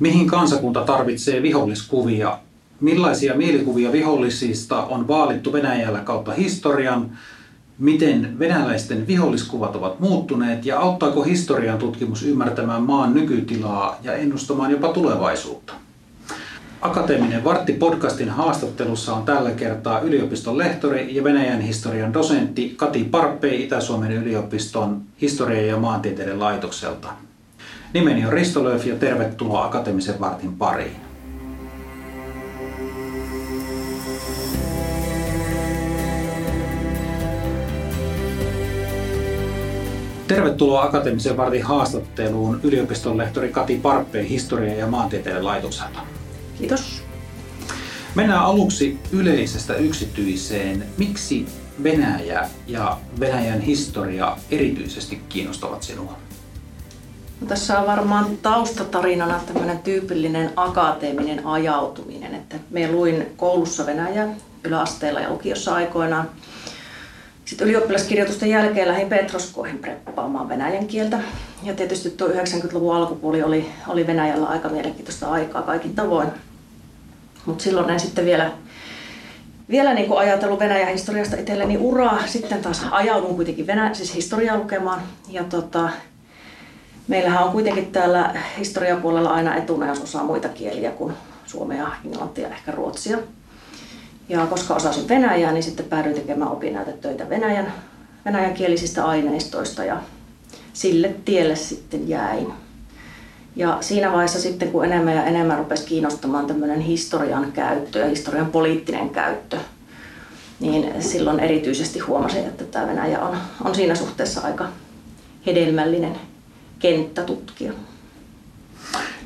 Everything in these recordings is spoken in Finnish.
Mihin kansakunta tarvitsee viholliskuvia? Millaisia mielikuvia vihollisista on vaalittu Venäjällä kautta historian? Miten venäläisten viholliskuvat ovat muuttuneet ja auttaako historian tutkimus ymmärtämään maan nykytilaa ja ennustamaan jopa tulevaisuutta? Akateeminen Vartti podcastin haastattelussa on tällä kertaa yliopiston lehtori ja Venäjän historian dosentti Kati Parppei Itä-Suomen yliopiston historia- ja maantieteiden laitokselta. Nimeni on Risto Lööf ja tervetuloa Akateemisen Vartin pariin. Tervetuloa Akateemisen vartin haastatteluun yliopiston lehtori Kati Parppeen historia- ja maantieteiden laitokselta. Kiitos. Mennään aluksi yleisestä yksityiseen. Miksi Venäjä ja Venäjän historia erityisesti kiinnostavat sinua? Tässä on varmaan taustatarinana tämmöinen tyypillinen akateeminen ajautuminen. Että me luin koulussa Venäjää yläasteella ja lukiossa aikoinaan. Sitten ylioppilaskirjoitusten jälkeen lähdin Petroskoihin preppaamaan venäjän kieltä. Ja tietysti tuo 90-luvun alkupuoli oli, oli Venäjällä aika mielenkiintoista aikaa kaikin tavoin. Mutta silloin en sitten vielä, vielä niin ajatellut Venäjän historiasta itselleni uraa. Sitten taas ajaudun kuitenkin Venäjä, siis historiaa lukemaan. Ja tota, meillähän on kuitenkin täällä historiapuolella aina etuna, jos osaa muita kieliä kuin suomea, englantia ehkä ruotsia. Ja koska osasin venäjää, niin sitten päädyin tekemään opinnäytetöitä venäjän, venäjänkielisistä aineistoista ja sille tielle sitten jäin. Ja siinä vaiheessa sitten, kun enemmän ja enemmän rupesi kiinnostamaan tämmöinen historian käyttö ja historian poliittinen käyttö, niin silloin erityisesti huomasin, että tämä Venäjä on, on siinä suhteessa aika hedelmällinen kenttä tutkia.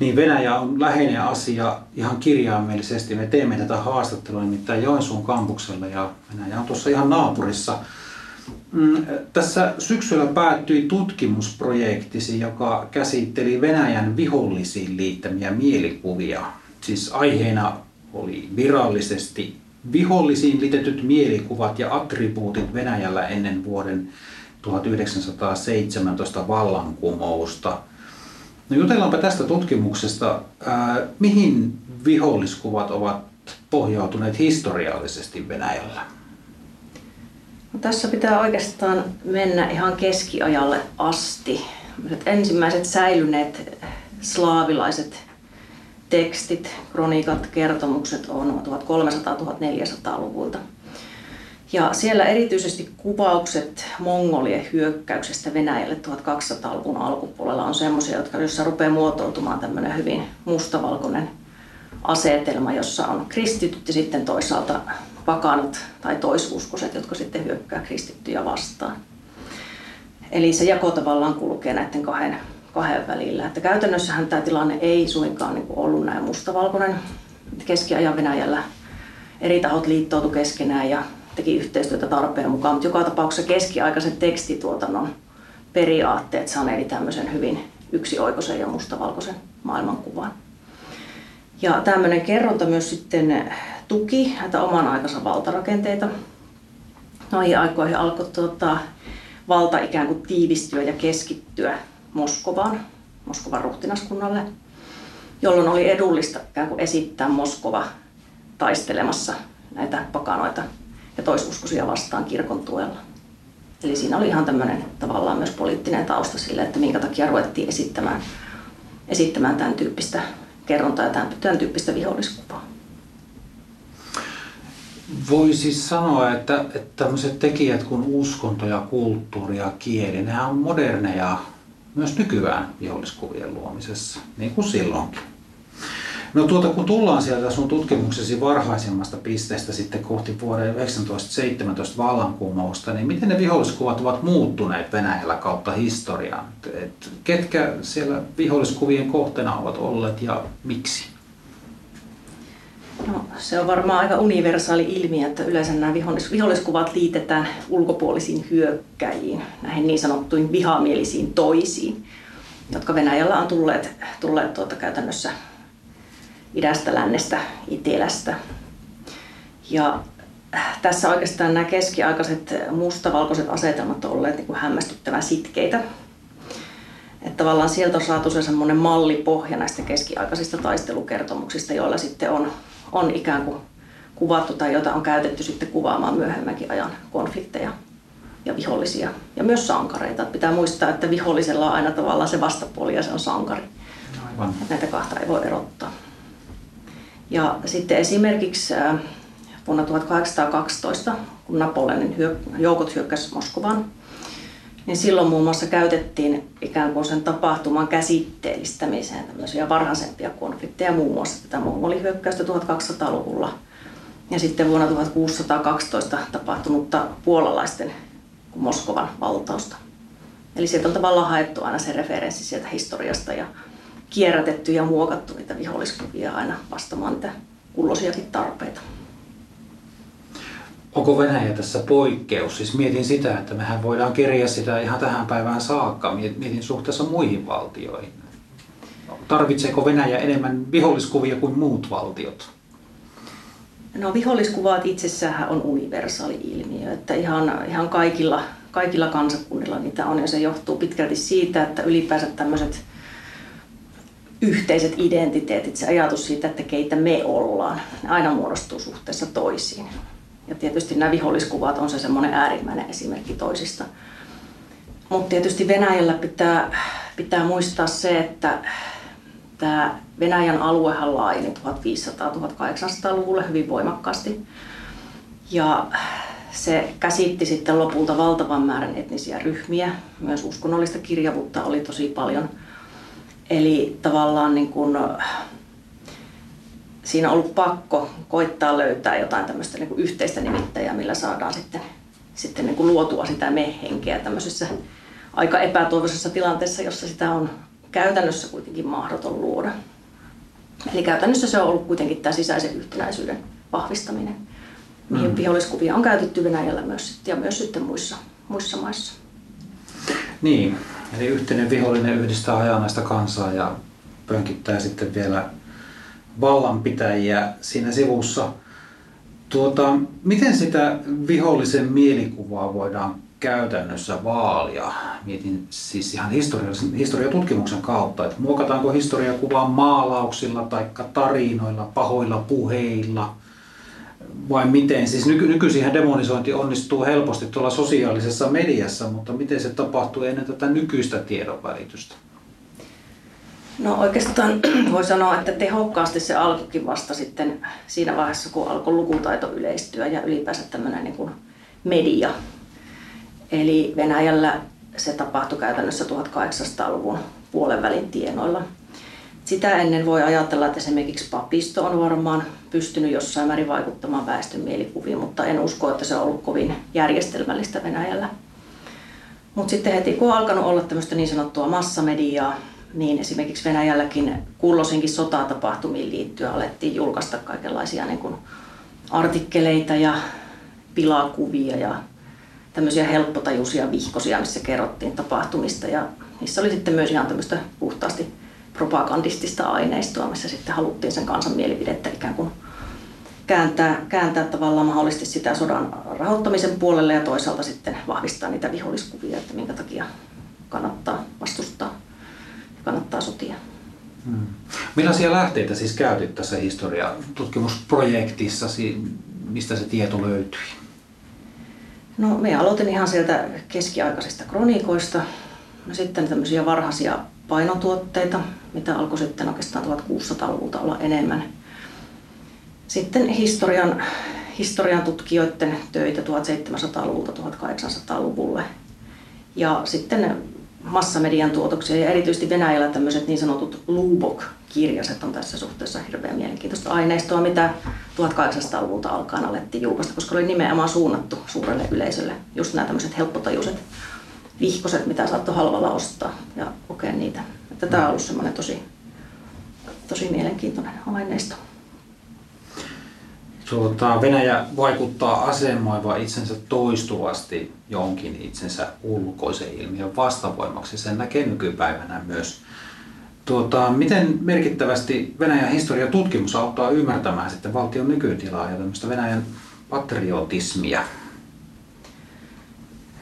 Niin Venäjä on läheinen asia ihan kirjaimellisesti. Me teemme tätä haastattelua nimittäin Joensuun kampuksella ja Venäjä on tuossa ihan naapurissa. Mm, tässä syksyllä päättyi tutkimusprojektisi, joka käsitteli Venäjän vihollisiin liittämiä mielikuvia. Siis aiheena oli virallisesti vihollisiin liitetyt mielikuvat ja attribuutit Venäjällä ennen vuoden 1917 vallankumousta. No jutellaanpa tästä tutkimuksesta. Ää, mihin viholliskuvat ovat pohjautuneet historiallisesti Venäjällä? No, tässä pitää oikeastaan mennä ihan keskiajalle asti. Ensimmäiset säilyneet slaavilaiset tekstit, kronikat, kertomukset on 1300-1400-luvulta. Ja siellä erityisesti kuvaukset mongolien hyökkäyksestä Venäjälle 1200-luvun alkupuolella on semmoisia, jotka, joissa rupeaa muotoutumaan tämmöinen hyvin mustavalkoinen asetelma, jossa on kristityt ja sitten toisaalta pakanat tai toisuskoiset, jotka sitten hyökkää kristittyjä vastaan. Eli se jako tavallaan kulkee näiden kahden, kahden välillä. Että käytännössähän tämä tilanne ei suinkaan niin ollut näin mustavalkoinen. Keskiajan Venäjällä eri tahot liittoutu keskenään ja teki yhteistyötä tarpeen mukaan, mutta joka tapauksessa keskiaikaisen tekstituotannon periaatteet saneeli tämmöisen hyvin yksioikoisen ja mustavalkoisen maailmankuvan. Ja tämmöinen kerronta myös sitten tuki näitä oman aikansa valtarakenteita. Noihin aikoihin alkoi tuota, valta ikään kuin tiivistyä ja keskittyä Moskovaan, Moskovan ruhtinaskunnalle, jolloin oli edullista ikään kuin esittää Moskova taistelemassa näitä pakanoita ja toisuskoisia vastaan kirkon tuella. Eli siinä oli ihan tämmöinen tavallaan myös poliittinen tausta sille, että minkä takia ruvettiin esittämään, esittämään tämän tyyppistä kerrontaa ja tämän, tämän tyyppistä viholliskuvaa. Voisi sanoa, että, että tämmöiset tekijät kuin uskonto ja kulttuuri ja kieli, nehän on moderneja myös nykyään viholliskuvien luomisessa, niin kuin silloinkin. No tuota, kun tullaan sieltä sun tutkimuksesi varhaisemmasta pisteestä sitten kohti vuoden 1917 vallankumousta, niin miten ne viholliskuvat ovat muuttuneet Venäjällä kautta historian? Et ketkä siellä viholliskuvien kohteena ovat olleet ja miksi? No, se on varmaan aika universaali ilmiö, että yleensä nämä vihollis, viholliskuvat liitetään ulkopuolisiin hyökkäjiin, näihin niin sanottuihin vihamielisiin toisiin, jotka Venäjällä on tulleet, tulleet tuota käytännössä idästä, lännestä, itelästä. Ja tässä oikeastaan nämä keskiaikaiset mustavalkoiset asetelmat ovat olleet niin kuin hämmästyttävän sitkeitä. Että tavallaan sieltä on saatu se semmoinen mallipohja näistä keskiaikaisista taistelukertomuksista, joilla sitten on, on ikään kuin kuvattu tai jota on käytetty sitten kuvaamaan myöhemmänkin ajan konflikteja ja vihollisia ja myös sankareita. Pitää muistaa, että vihollisella on aina tavallaan se vastapuoli ja se on sankari. Aivan. Näitä kahta ei voi erottaa. Ja sitten esimerkiksi vuonna 1812, kun Napoleonin joukot hyökkäsivät Moskovaan, niin silloin muun muassa käytettiin ikään kuin sen tapahtuman käsitteellistämiseen tämmöisiä varhaisempia konflikteja, muun muassa tätä mongolihyökkäystä 1200-luvulla ja sitten vuonna 1612 tapahtunutta puolalaisten Moskovan valtausta. Eli sieltä on tavallaan haettu aina se referenssi sieltä historiasta ja kierrätetty ja muokattu niitä viholliskuvia aina vastaamaan niitä kullosiakin tarpeita. Onko Venäjä tässä poikkeus? Siis mietin sitä, että mehän voidaan kirjaa sitä ihan tähän päivään saakka. Mietin suhteessa muihin valtioihin. Tarvitseeko Venäjä enemmän viholliskuvia kuin muut valtiot? No viholliskuvat itsessään on universaali ilmiö, että ihan, ihan kaikilla, kaikilla kansakunnilla niitä on ja se johtuu pitkälti siitä, että ylipäänsä tämmöiset yhteiset identiteetit, se ajatus siitä, että keitä me ollaan, aina muodostuu suhteessa toisiin. Ja tietysti nämä viholliskuvat on se semmoinen äärimmäinen esimerkki toisista. Mutta tietysti Venäjällä pitää, pitää muistaa se, että tämä Venäjän aluehan laajeni 1500-1800-luvulle hyvin voimakkaasti. Ja se käsitti sitten lopulta valtavan määrän etnisiä ryhmiä. Myös uskonnollista kirjavuutta oli tosi paljon. Eli tavallaan niin kuin, siinä on ollut pakko koittaa löytää jotain tämmöistä niin kuin yhteistä nimittäjää, millä saadaan sitten, sitten niin kuin luotua sitä me-henkeä tämmöisessä aika epätoivoisessa tilanteessa, jossa sitä on käytännössä kuitenkin mahdoton luoda. Eli käytännössä se on ollut kuitenkin tämä sisäisen yhtenäisyyden vahvistaminen, mihin mm. viholliskuvia on käytetty Venäjällä myös ja myös sitten muissa, muissa maissa. Niin, eli yhteinen vihollinen yhdistää hajanaista kansaa ja pönkittää sitten vielä vallanpitäjiä siinä sivussa. Tuota, miten sitä vihollisen mielikuvaa voidaan käytännössä vaalia? Mietin siis ihan historiatutkimuksen kautta, että muokataanko historiakuvaa maalauksilla tai tarinoilla, pahoilla puheilla vai miten? Siis nyky, nykyisin demonisointi onnistuu helposti tuolla sosiaalisessa mediassa, mutta miten se tapahtuu ennen tätä nykyistä tiedonvälitystä? No oikeastaan voi sanoa, että tehokkaasti se alkoikin vasta sitten siinä vaiheessa, kun alkoi lukutaito yleistyä ja ylipäänsä tämmöinen niin kuin media Eli Venäjällä se tapahtui käytännössä 1800-luvun puolen välin tienoilla. Sitä ennen voi ajatella, että esimerkiksi papisto on varmaan pystynyt jossain määrin vaikuttamaan väestön mielikuviin, mutta en usko, että se on ollut kovin järjestelmällistä Venäjällä. Mutta sitten heti kun on alkanut olla tämmöistä niin sanottua massamediaa, niin esimerkiksi Venäjälläkin kulloisinkin sotatapahtumiin liittyen alettiin julkaista kaikenlaisia niin kuin artikkeleita ja pilakuvia ja tämmöisiä helppotajuisia vihkosia, missä kerrottiin tapahtumista ja niissä oli sitten myös ihan tämmöistä puhtaasti propagandistista aineistoa, missä sitten haluttiin sen kansan mielipidettä ikään kuin kääntää, kääntää tavallaan mahdollisesti sitä sodan rahoittamisen puolelle ja toisaalta sitten vahvistaa niitä viholliskuvia, että minkä takia kannattaa vastustaa ja kannattaa sotia. Hmm. Millaisia lähteitä siis käytit tässä historiatutkimusprojektissa, mistä se tieto löytyi? No me aloitin ihan sieltä keskiaikaisista kroniikoista. No, sitten tämmöisiä varhaisia painotuotteita, mitä alkoi sitten oikeastaan 1600-luvulta olla enemmän. Sitten historian, historian tutkijoiden töitä 1700-luvulta 1800-luvulle. Ja sitten massamedian tuotoksia ja erityisesti Venäjällä tämmöiset niin sanotut Lubok-kirjaset on tässä suhteessa hirveän mielenkiintoista aineistoa, mitä 1800-luvulta alkaen alettiin julkaista, koska oli nimenomaan suunnattu suurelle yleisölle just nämä tämmöiset helppotajuiset vihkoset, mitä saattoi halvalla ostaa ja kokea niitä. Että tämä on ollut semmoinen tosi, tosi mielenkiintoinen aineisto. Tuota, Venäjä vaikuttaa asemoiva itsensä toistuvasti jonkin itsensä ulkoisen ilmiön vastavoimaksi. Sen näkee nykypäivänä myös. Tuota, miten merkittävästi Venäjän historian tutkimus auttaa ymmärtämään sitten valtion nykytilaa ja tämmöistä Venäjän patriotismia?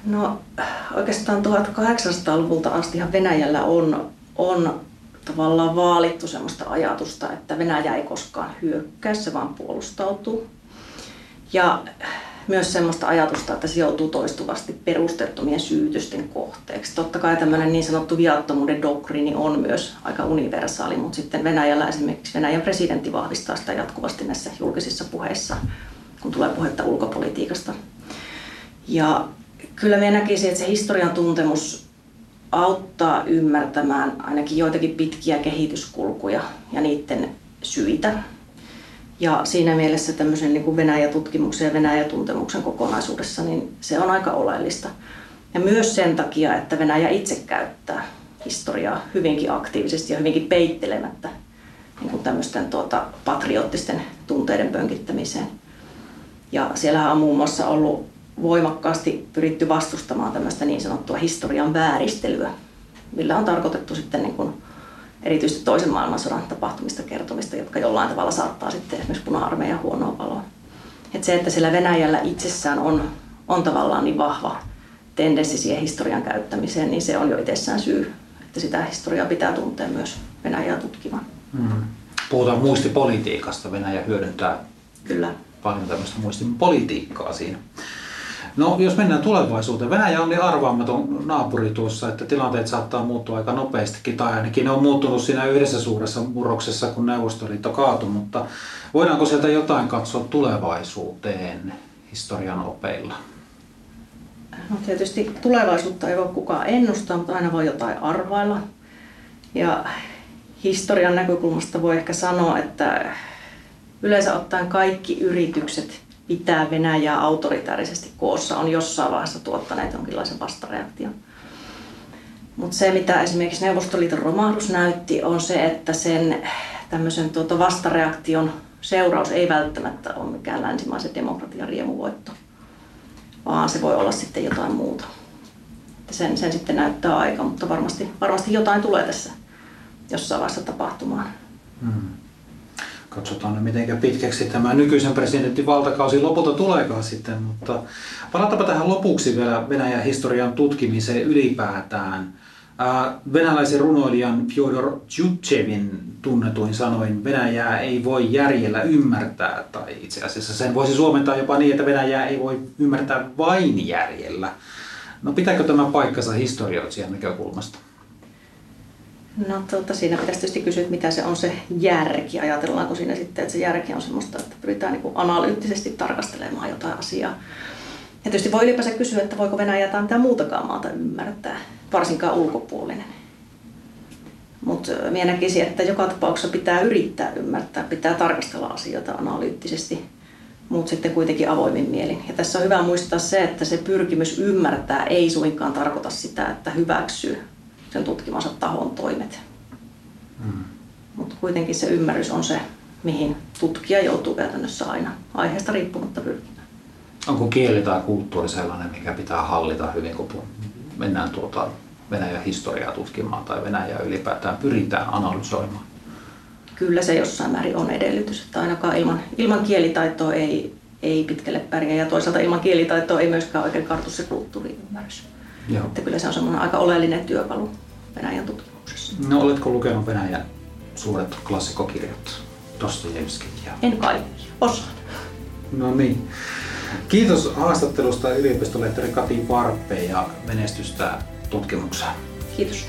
No oikeastaan 1800-luvulta astihan Venäjällä on, on tavallaan vaalittu sellaista ajatusta, että Venäjä ei koskaan hyökkää, se vaan puolustautuu. Ja myös sellaista ajatusta, että se joutuu toistuvasti perustettomien syytysten kohteeksi. Totta kai tämmöinen niin sanottu viattomuuden doktriini on myös aika universaali, mutta sitten Venäjällä esimerkiksi Venäjän presidentti vahvistaa sitä jatkuvasti näissä julkisissa puheissa, kun tulee puhetta ulkopolitiikasta. Ja kyllä minä näkisin, että se historian tuntemus auttaa ymmärtämään ainakin joitakin pitkiä kehityskulkuja ja niiden syitä. Ja siinä mielessä tämmöisen niin kuin Venäjä-tutkimuksen ja Venäjä-tuntemuksen kokonaisuudessa niin se on aika oleellista. Ja myös sen takia, että Venäjä itse käyttää historiaa hyvinkin aktiivisesti ja hyvinkin peittelemättä niin kuin tämmöisten tuota, patriottisten tunteiden pönkittämiseen. Ja siellähän on muun muassa ollut voimakkaasti pyritty vastustamaan tämmöistä niin sanottua historian vääristelyä, millä on tarkoitettu sitten niin kuin erityisesti toisen maailmansodan tapahtumista kertomista, jotka jollain tavalla saattaa sitten esimerkiksi puna-armeijan huonoa valoa. Et se, että siellä Venäjällä itsessään on, on tavallaan niin vahva tendenssi siihen historian käyttämiseen, niin se on jo itsessään syy, että sitä historiaa pitää tuntea myös Venäjää tutkimaan. Hmm. Puhutaan muistipolitiikasta. Venäjä hyödyntää Kyllä. paljon tämmöistä muistipolitiikkaa siinä. No jos mennään tulevaisuuteen, Venäjä on niin arvaamaton naapuri tuossa, että tilanteet saattaa muuttua aika nopeastikin, tai ainakin ne on muuttunut siinä yhdessä suuressa murroksessa, kun Neuvostoliitto kaatui, mutta voidaanko sieltä jotain katsoa tulevaisuuteen historian opeilla? No tietysti tulevaisuutta ei voi kukaan ennustaa, mutta aina voi jotain arvailla. Ja historian näkökulmasta voi ehkä sanoa, että yleensä ottaen kaikki yritykset pitää Venäjää autoritaarisesti koossa on jossain vaiheessa tuottaneet jonkinlaisen vastareaktion. Mutta se, mitä esimerkiksi Neuvostoliiton romahdus näytti, on se, että sen tämmöisen tuota vastareaktion seuraus ei välttämättä ole mikään länsimaisen demokratian riemuvoitto, vaan se voi olla sitten jotain muuta. Sen, sen sitten näyttää aika, mutta varmasti, varmasti jotain tulee tässä jossain vaiheessa tapahtumaan. Hmm. Katsotaan miten pitkäksi tämä nykyisen presidentin valtakausi lopulta tuleekaan sitten, mutta palataanpa tähän lopuksi vielä Venäjän historian tutkimiseen ylipäätään. Venäläisen runoilijan Fyodor Tjutchevin tunnetuin sanoin, Venäjää ei voi järjellä ymmärtää, tai itse asiassa sen voisi suomentaa jopa niin, että Venäjää ei voi ymmärtää vain järjellä. No pitääkö tämä paikkansa historioitsijan näkökulmasta? No tuota, siinä pitäisi tietysti kysyä, mitä se on se järki. Ajatellaanko siinä sitten, että se järki on semmoista, että pyritään niin analyyttisesti tarkastelemaan jotain asiaa. Ja tietysti voi ylipäänsä kysyä, että voiko Venäjä tai mitään muutakaan maata ymmärtää, varsinkaan ulkopuolinen. Mutta minä näkisin, että joka tapauksessa pitää yrittää ymmärtää, pitää tarkastella asioita analyyttisesti, mutta sitten kuitenkin avoimin mielin. Ja tässä on hyvä muistaa se, että se pyrkimys ymmärtää ei suinkaan tarkoita sitä, että hyväksyy sen tutkimansa tahon toimet. Mm. Mutta kuitenkin se ymmärrys on se, mihin tutkija joutuu käytännössä aina aiheesta riippumatta pyrkimään. Onko kieli tai kulttuuri sellainen, mikä pitää hallita hyvin, kun mennään tuota Venäjän historiaa tutkimaan tai Venäjää ylipäätään pyritään analysoimaan? Kyllä se jossain määrin on edellytys, että ainakaan ilman, ilman kielitaitoa ei, ei pitkälle pärjää ja toisaalta ilman kielitaitoa ei myöskään oikein kartu se kulttuuriymmärrys. Joo. Että kyllä se on semmoinen aika oleellinen työkalu Venäjän tutkimuksessa. No oletko lukenut Venäjän suuret klassikokirjat, Dostojevskit ja... En kaikki, osaan. No niin. Kiitos haastattelusta yliopistolehtori Kati Varpe ja menestystä tutkimukseen. Kiitos.